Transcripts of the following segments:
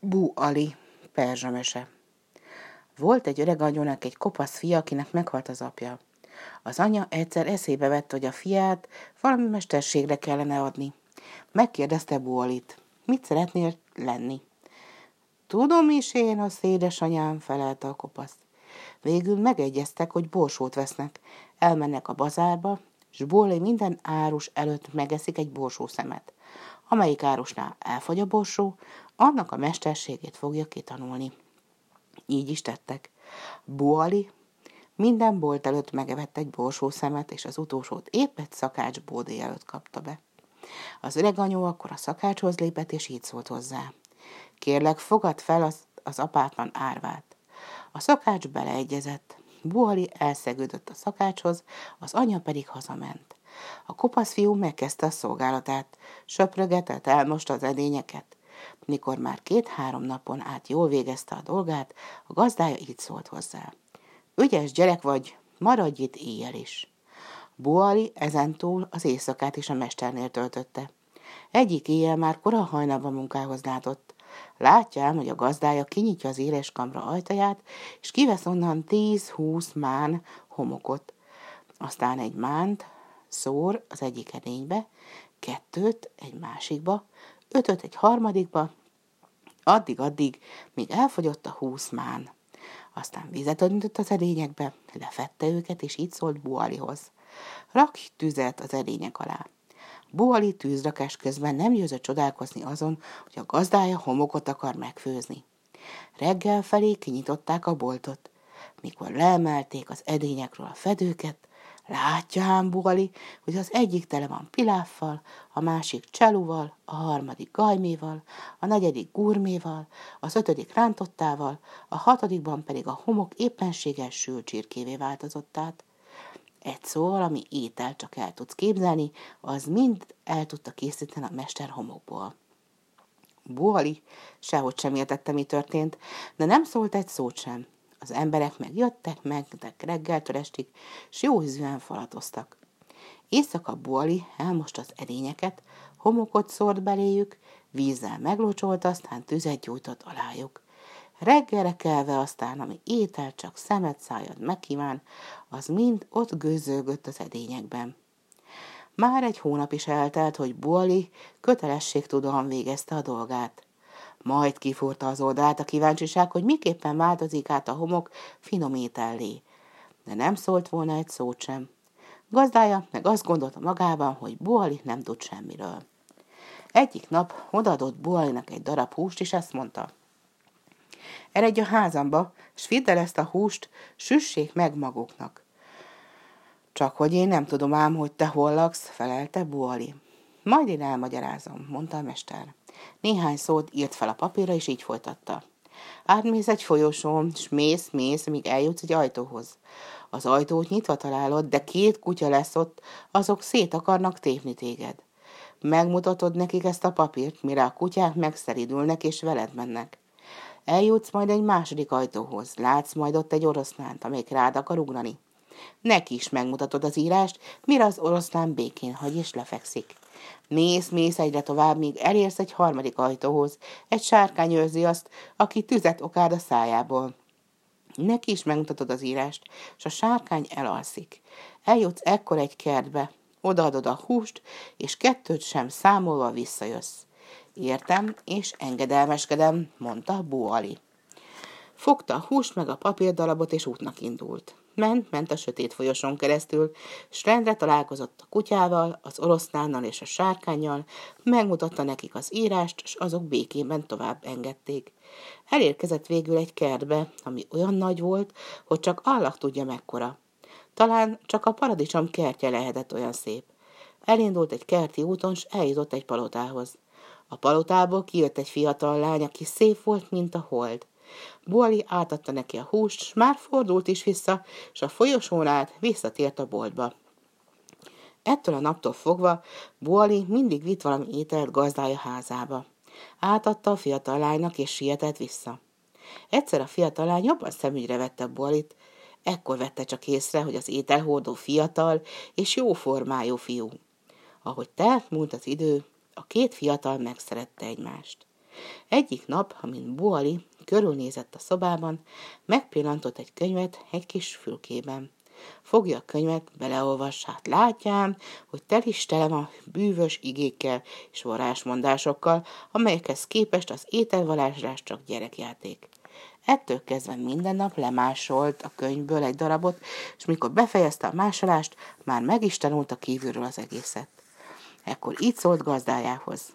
Bú Ali, perzsamese. Volt egy öreg anyónak egy kopasz fia, akinek meghalt az apja. Az anya egyszer eszébe vett, hogy a fiát valami mesterségre kellene adni. Megkérdezte Bualit, mit szeretnél lenni? Tudom is én, az édesanyám, felelte a kopasz. Végül megegyeztek, hogy borsót vesznek. Elmennek a bazárba, és Buali minden árus előtt megeszik egy borsó szemet. Amelyik árusnál elfogy a borsó, annak a mesterségét fogja kitanulni. Így is tettek. Buali minden bolt előtt megevett egy borsó szemet, és az utolsót épp egy szakács bódé előtt kapta be. Az öreg anyó akkor a szakácshoz lépett, és így szólt hozzá. Kérlek, fogad fel az, az apátlan árvát. A szakács beleegyezett. Buali elszegődött a szakácshoz, az anya pedig hazament. A kopasz fiú megkezdte a szolgálatát, söprögetett, elmosta az edényeket. Mikor már két-három napon át jól végezte a dolgát, a gazdája így szólt hozzá. Ügyes gyerek vagy, maradj itt éjjel is. Buali ezentúl az éjszakát is a mesternél töltötte. Egyik éjjel már kora hajnalban munkához látott. Látja hogy a gazdája kinyitja az éles kamra ajtaját, és kivesz onnan tíz-húsz mán homokot. Aztán egy mánt szór az egyik edénybe, kettőt egy másikba, ötöt egy harmadikba, addig-addig, míg elfogyott a húsz mán. Aztán vizet öntött az edényekbe, lefette őket, és így szólt Bualihoz. Rakj tüzet az edények alá. Buali tűzrakás közben nem győzött csodálkozni azon, hogy a gazdája homokot akar megfőzni. Reggel felé kinyitották a boltot. Mikor leemelték az edényekről a fedőket, Látja ám Bugali, hogy az egyik tele van piláffal, a másik cseluval, a harmadik gajméval, a negyedik gurméval, az ötödik rántottával, a hatodikban pedig a homok éppenséges sült csirkévé változott át. Egy szóval, ami étel csak el tudsz képzelni, az mind el tudta készíteni a mester homokból. Buali sehogy sem értette, mi történt, de nem szólt egy szót sem. Az emberek meg jöttek, meg reggeltől estig, s jó ízűen falatoztak. Éjszaka Buali elmost az edényeket, homokot szórt beléjük, vízzel meglocsolt, aztán tüzet gyújtott alájuk. Reggelre kelve aztán, ami étel csak szemet szájad megkíván, az mind ott gőzölgött az edényekben. Már egy hónap is eltelt, hogy Buali kötelességtudóan végezte a dolgát. Majd kifúrta az oldalt a kíváncsiság, hogy miképpen változik át a homok finom étellé. De nem szólt volna egy szót sem. Gazdája meg azt gondolta magában, hogy Buali nem tud semmiről. Egyik nap odaadott Bualinak egy darab húst, és ezt mondta. Eredj a házamba, s vidd el ezt a húst, süssék meg maguknak. Csak hogy én nem tudom ám, hogy te hol laksz, felelte Buali. Majd én elmagyarázom, mondta a mester. Néhány szót írt fel a papírra, és így folytatta. Átmész egy folyosón, s mész, mész, míg eljutsz egy ajtóhoz. Az ajtót nyitva találod, de két kutya lesz ott, azok szét akarnak tépni téged. Megmutatod nekik ezt a papírt, mire a kutyák megszeridülnek és veled mennek. Eljutsz majd egy második ajtóhoz, látsz majd ott egy oroszlánt, amelyik rád akar ugrani. Neki is megmutatod az írást, mire az oroszlán békén hagy és lefekszik. Mész, mész egyre tovább, míg elérsz egy harmadik ajtóhoz. Egy sárkány őrzi azt, aki tüzet okád a szájából. Neki is megmutatod az írást, és a sárkány elalszik. Eljutsz ekkor egy kertbe, odaadod a húst, és kettőt sem számolva visszajössz. Értem, és engedelmeskedem, mondta Buali. Fogta a húst meg a papírdalabot, és útnak indult. Ment, ment a sötét folyosón keresztül, s rendre találkozott a kutyával, az oroszlánnal és a sárkányjal, megmutatta nekik az írást, s azok békében tovább engedték. Elérkezett végül egy kertbe, ami olyan nagy volt, hogy csak Allah tudja mekkora. Talán csak a paradicsom kertje lehetett olyan szép. Elindult egy kerti úton, s eljutott egy palotához. A palotából kijött egy fiatal lány, aki szép volt, mint a hold. Buali átadta neki a húst, s már fordult is vissza, és a folyosón át visszatért a boltba. Ettől a naptól fogva Buali mindig vitt valami ételt gazdája házába. Átadta a fiatal lánynak, és sietett vissza. Egyszer a fiatal lány jobban szemügyre vette Bualit, ekkor vette csak észre, hogy az ételhordó fiatal és jó formájú fiú. Ahogy telt múlt az idő, a két fiatal megszerette egymást. Egyik nap, amint Boali körülnézett a szobában, megpillantott egy könyvet egy kis fülkében. Fogja a könyvet, beleolvas, hát hogy tel is tele van bűvös igékkel és varázsmondásokkal, amelyekhez képest az ételvarázslás csak gyerekjáték. Ettől kezdve minden nap lemásolt a könyvből egy darabot, és mikor befejezte a másolást, már meg is tanulta kívülről az egészet. Ekkor így szólt gazdájához.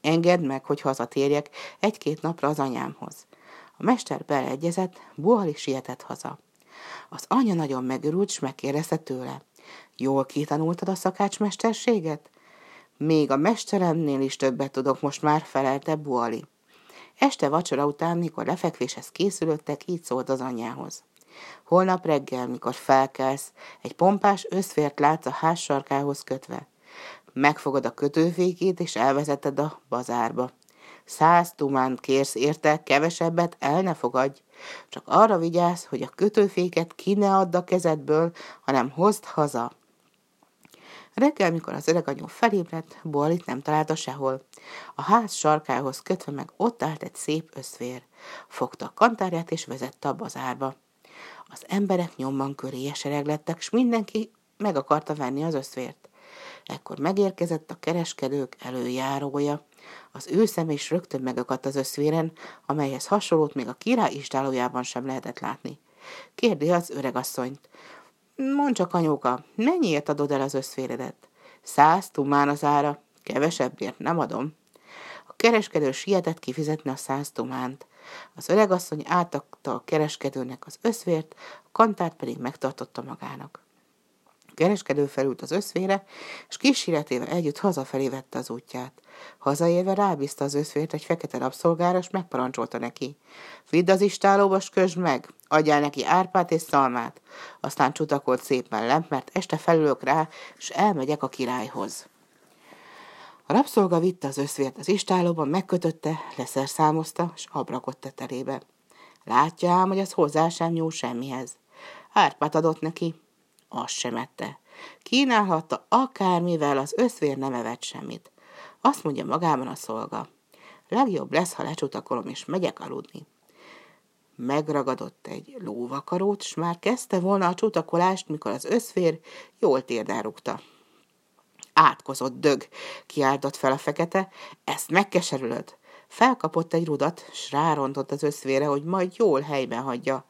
Engedd meg, hogy hazatérjek egy-két napra az anyámhoz. A mester beleegyezett, Buhali sietett haza. Az anya nagyon megörült, és megkérdezte tőle. Jól kitanultad a szakácsmesterséget? Még a mesteremnél is többet tudok most már, felelte Buali. Este vacsora után, mikor lefekvéshez készülöttek, így szólt az anyjához. Holnap reggel, mikor felkelsz, egy pompás összfért látsz a ház sarkához kötve. Megfogod a kötőfékét, és elvezeted a bazárba. Száz tumánt kérsz érte, kevesebbet el ne fogadj. Csak arra vigyázz, hogy a kötőféket ki ne add a kezedből, hanem hozd haza. Reggel, mikor az öreg anyu felébredt, Bolit nem találta sehol. A ház sarkához kötve meg ott állt egy szép összvér. Fogta a kantárját és vezette a bazárba. Az emberek nyomban köré esereglettek, s mindenki meg akarta venni az összvért. Ekkor megérkezett a kereskedők előjárója. Az ő szem is rögtön megakadt az összvéren, amelyhez hasonlót még a király istálójában sem lehetett látni. Kérdi az öregasszonyt. Mondd csak, anyóka, mennyiért adod el az összféredet? Száz tumán az ára, kevesebbért nem adom. A kereskedő sietett kifizetni a száz tumánt. Az öregasszony átadta a kereskedőnek az összvért, a kantárt pedig megtartotta magának kereskedő felült az összvére, és kíséretével együtt hazafelé vette az útját. Hazaérve rábízta az összvért egy fekete rabszolgára, és megparancsolta neki. Vidd az istálóba, s közd meg, adjál neki árpát és szalmát. Aztán csutakolt szépen lent, mert este felülök rá, és elmegyek a királyhoz. A rabszolga vitte az összvért az istálóba, megkötötte, leszerszámozta, és abrakott tetelébe. Látja ám, hogy az hozzá sem nyúl semmihez. Árpát adott neki, azt sem ette. Kínálhatta akármivel, az összvér nem evett semmit. Azt mondja magában a szolga. Legjobb lesz, ha lecsutakolom, és megyek aludni. Megragadott egy lóvakarót, s már kezdte volna a csutakolást, mikor az összfér jól térdán rúgta. Átkozott dög, kiáltott fel a fekete, ezt megkeserülöd. Felkapott egy rudat, s rárontott az összvére, hogy majd jól helyben hagyja.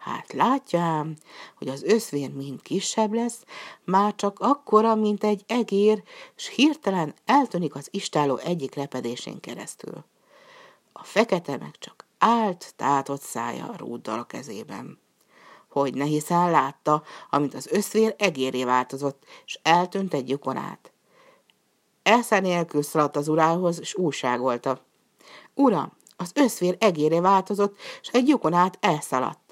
Hát látjám, hogy az összvér mind kisebb lesz, már csak akkora, mint egy egér, s hirtelen eltűnik az istáló egyik repedésén keresztül. A fekete meg csak állt, tátott szája a rúddal a kezében. Hogy ne hiszen látta, amint az összvér egéré változott, és eltűnt egy lyukon át. Esze szaladt az urához, és újságolta. Uram, az összvér egéré változott, és egy lyukon át elszaladt.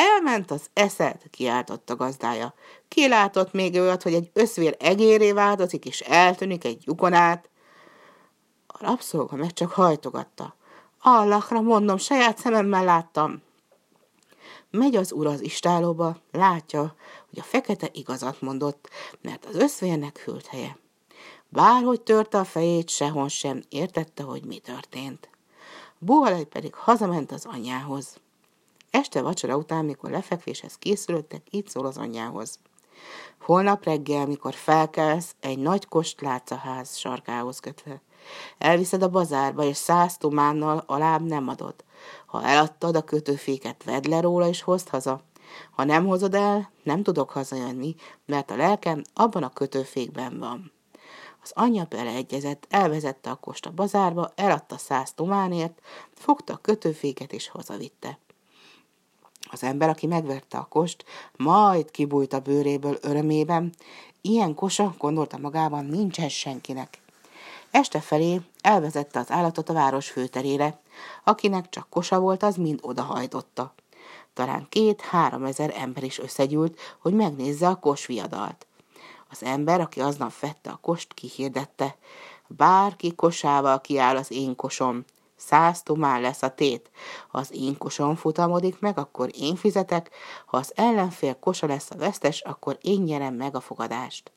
Elment az eszed, kiáltott a gazdája. Ki látott még olyat, hogy egy összvér egéré változik, és eltűnik egy lyukon át? A rabszolga meg csak hajtogatta. Allahra mondom, saját szememmel láttam. Megy az ura az istálóba, látja, hogy a fekete igazat mondott, mert az összvérnek hűlt helye. Bárhogy törte a fejét, sehon sem értette, hogy mi történt. Buhalej pedig hazament az anyjához. Este vacsora után, mikor lefekvéshez készülöttek, így szól az anyjához. Holnap reggel, mikor felkelsz, egy nagy kost látsz a ház sarkához kötve. Elviszed a bazárba, és száz tumánnal alább nem adod. Ha eladtad a kötőféket, vedd le róla, és hozd haza. Ha nem hozod el, nem tudok hazajönni, mert a lelkem abban a kötőfékben van. Az anyja beleegyezett, elvezette a kost a bazárba, eladta száz tumánért, fogta a kötőféket és hazavitte. Az ember, aki megverte a kost, majd kibújt a bőréből örömében. Ilyen kosa, gondolta magában, nincsen senkinek. Este felé elvezette az állatot a város főterére. Akinek csak kosa volt, az mind odahajtotta. Talán két-három ezer ember is összegyűlt, hogy megnézze a kosviadalt. Az ember, aki aznap vette a kost, kihirdette. Bárki kosával kiáll az én kosom. Száz tumán lesz a tét. Ha az én kosom futamodik meg, akkor én fizetek, ha az ellenfél kosa lesz a vesztes, akkor én nyerem meg a fogadást.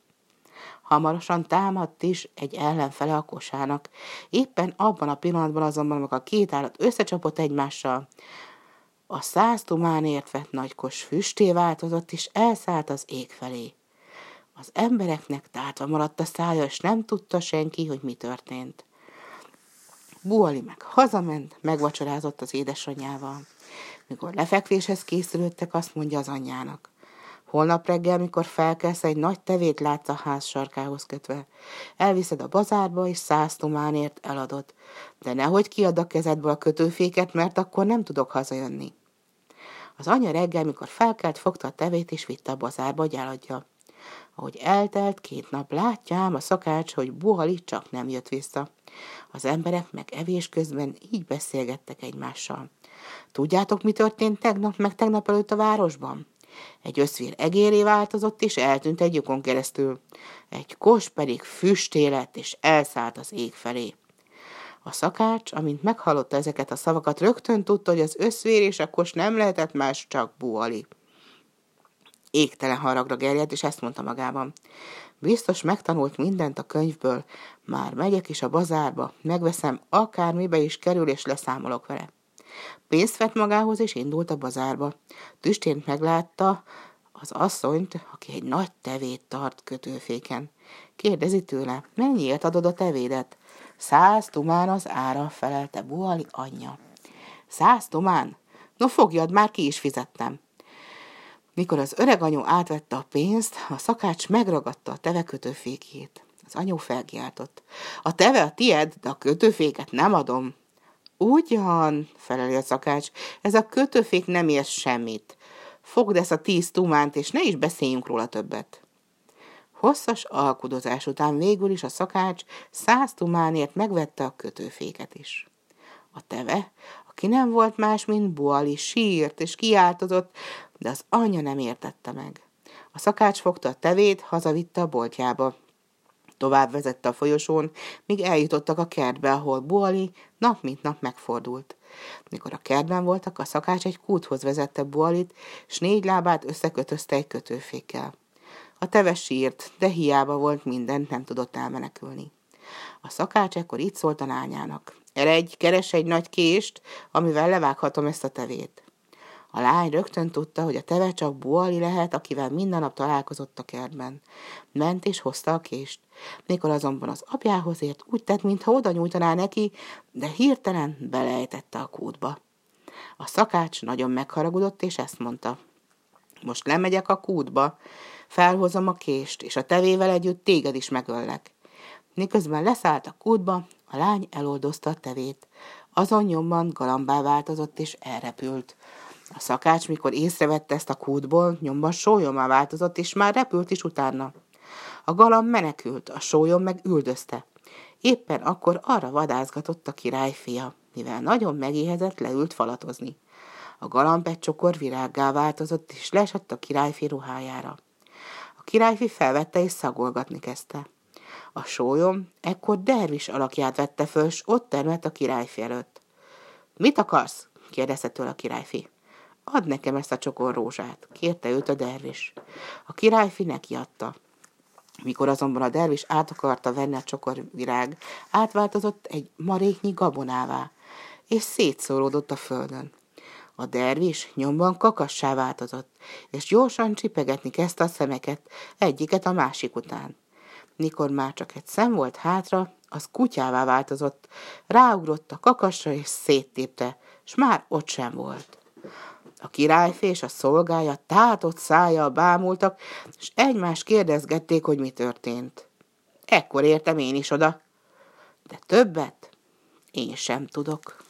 Hamarosan támadt is egy ellenfele a kosának. Éppen abban a pillanatban azonban, amikor a két állat összecsapott egymással, a száz tumánért vett nagykos füsté változott, és elszállt az ég felé. Az embereknek tátva maradt a szája, és nem tudta senki, hogy mi történt. Buali meg hazament, megvacsorázott az édesanyjával. Mikor lefekvéshez készülődtek, azt mondja az anyjának. Holnap reggel, mikor felkelsz, egy nagy tevét látsz a ház sarkához kötve. Elviszed a bazárba, és száz tumánért eladod. De nehogy kiad a kezedből a kötőféket, mert akkor nem tudok hazajönni. Az anya reggel, mikor felkelt, fogta a tevét, és vitte a bazárba, hogy eladja. Ahogy eltelt két nap, látja ám a szakács, hogy Buhali csak nem jött vissza. Az emberek meg evés közben így beszélgettek egymással. Tudjátok, mi történt tegnap, meg tegnap előtt a városban? Egy összvér egéré változott, és eltűnt egy lyukon keresztül. Egy kos pedig füsté lett, és elszállt az ég felé. A szakács, amint meghallotta ezeket a szavakat, rögtön tudta, hogy az összvér és a kos nem lehetett más, csak Buali. Égtelen haragra gerjedt, és ezt mondta magában. Biztos megtanult mindent a könyvből, már megyek is a bazárba, megveszem, akármibe is kerül, és leszámolok vele. Pénzt vett magához, és indult a bazárba. Tüstént meglátta az asszonyt, aki egy nagy tevét tart kötőféken. Kérdezi tőle, mennyiért adod a tevédet? Száz tumán az ára, felelte Buali anyja. Száz tumán? No fogjad, már ki is fizettem. Mikor az öreg anyu átvette a pénzt, a szakács megragadta a teve kötőfékjét. Az anyu felkiáltott. A teve a tied, de a kötőféket nem adom. Ugyan, feleli a szakács, ez a kötőfék nem ér semmit. Fogd ezt a tíz tumánt, és ne is beszéljünk róla többet. Hosszas alkudozás után végül is a szakács száz tumánért megvette a kötőféket is. A teve, aki nem volt más, mint Buali, sírt és kiáltozott, de az anyja nem értette meg. A szakács fogta a tevét, hazavitte a boltjába. Tovább vezette a folyosón, míg eljutottak a kertbe, ahol Buali nap mint nap megfordult. Mikor a kertben voltak, a szakács egy kúthoz vezette Bualit, s négy lábát összekötözte egy kötőfékkel. A teves sírt, de hiába volt mindent, nem tudott elmenekülni. A szakács ekkor így szólt a lányának. Eredj, keres egy nagy kést, amivel levághatom ezt a tevét. A lány rögtön tudta, hogy a teve csak Buali lehet, akivel minden nap találkozott a kertben. Ment és hozta a kést. Mikor azonban az apjához ért, úgy tett, mintha oda nyújtaná neki, de hirtelen belejtette a kútba. A szakács nagyon megharagudott, és ezt mondta. Most lemegyek a kútba, felhozom a kést, és a tevével együtt téged is megöllek. Miközben leszállt a kútba, a lány eloldozta a tevét. Azon nyomban galambá változott, és elrepült. A szakács, mikor észrevette ezt a kútból, nyomban sólyomá változott, és már repült is utána. A galamb menekült, a sólyom meg üldözte. Éppen akkor arra vadázgatott a király fia, mivel nagyon megéhezett, leült falatozni. A galamb egy csokor virággá változott, és lesett a királyfi ruhájára. A királyfi felvette és szagolgatni kezdte. A sólyom ekkor dervis alakját vette föl, s ott termett a királyfi előtt. Mit akarsz? kérdezte tőle a királyfi. Add nekem ezt a csokor rózsát, kérte őt a dervis. A királyfi neki adta. Mikor azonban a dervis át akarta venni a csokorvirág, átváltozott egy maréknyi gabonává, és szétszóródott a földön. A dervis nyomban kakassá változott, és gyorsan csipegetni kezdte a szemeket, egyiket a másik után. Mikor már csak egy szem volt hátra, az kutyává változott, ráugrott a kakasra és széttépte, s már ott sem volt. A királyfé és a szolgája tátott szája bámultak, és egymást kérdezgették, hogy mi történt. Ekkor értem én is oda, de többet én sem tudok.